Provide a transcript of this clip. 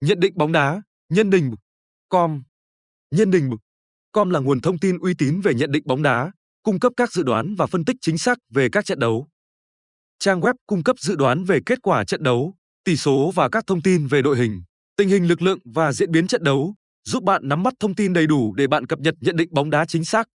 Nhận định bóng đá, nhân đình com. Nhân đình com là nguồn thông tin uy tín về nhận định bóng đá, cung cấp các dự đoán và phân tích chính xác về các trận đấu. Trang web cung cấp dự đoán về kết quả trận đấu, tỷ số và các thông tin về đội hình, tình hình lực lượng và diễn biến trận đấu, giúp bạn nắm bắt thông tin đầy đủ để bạn cập nhật nhận định bóng đá chính xác.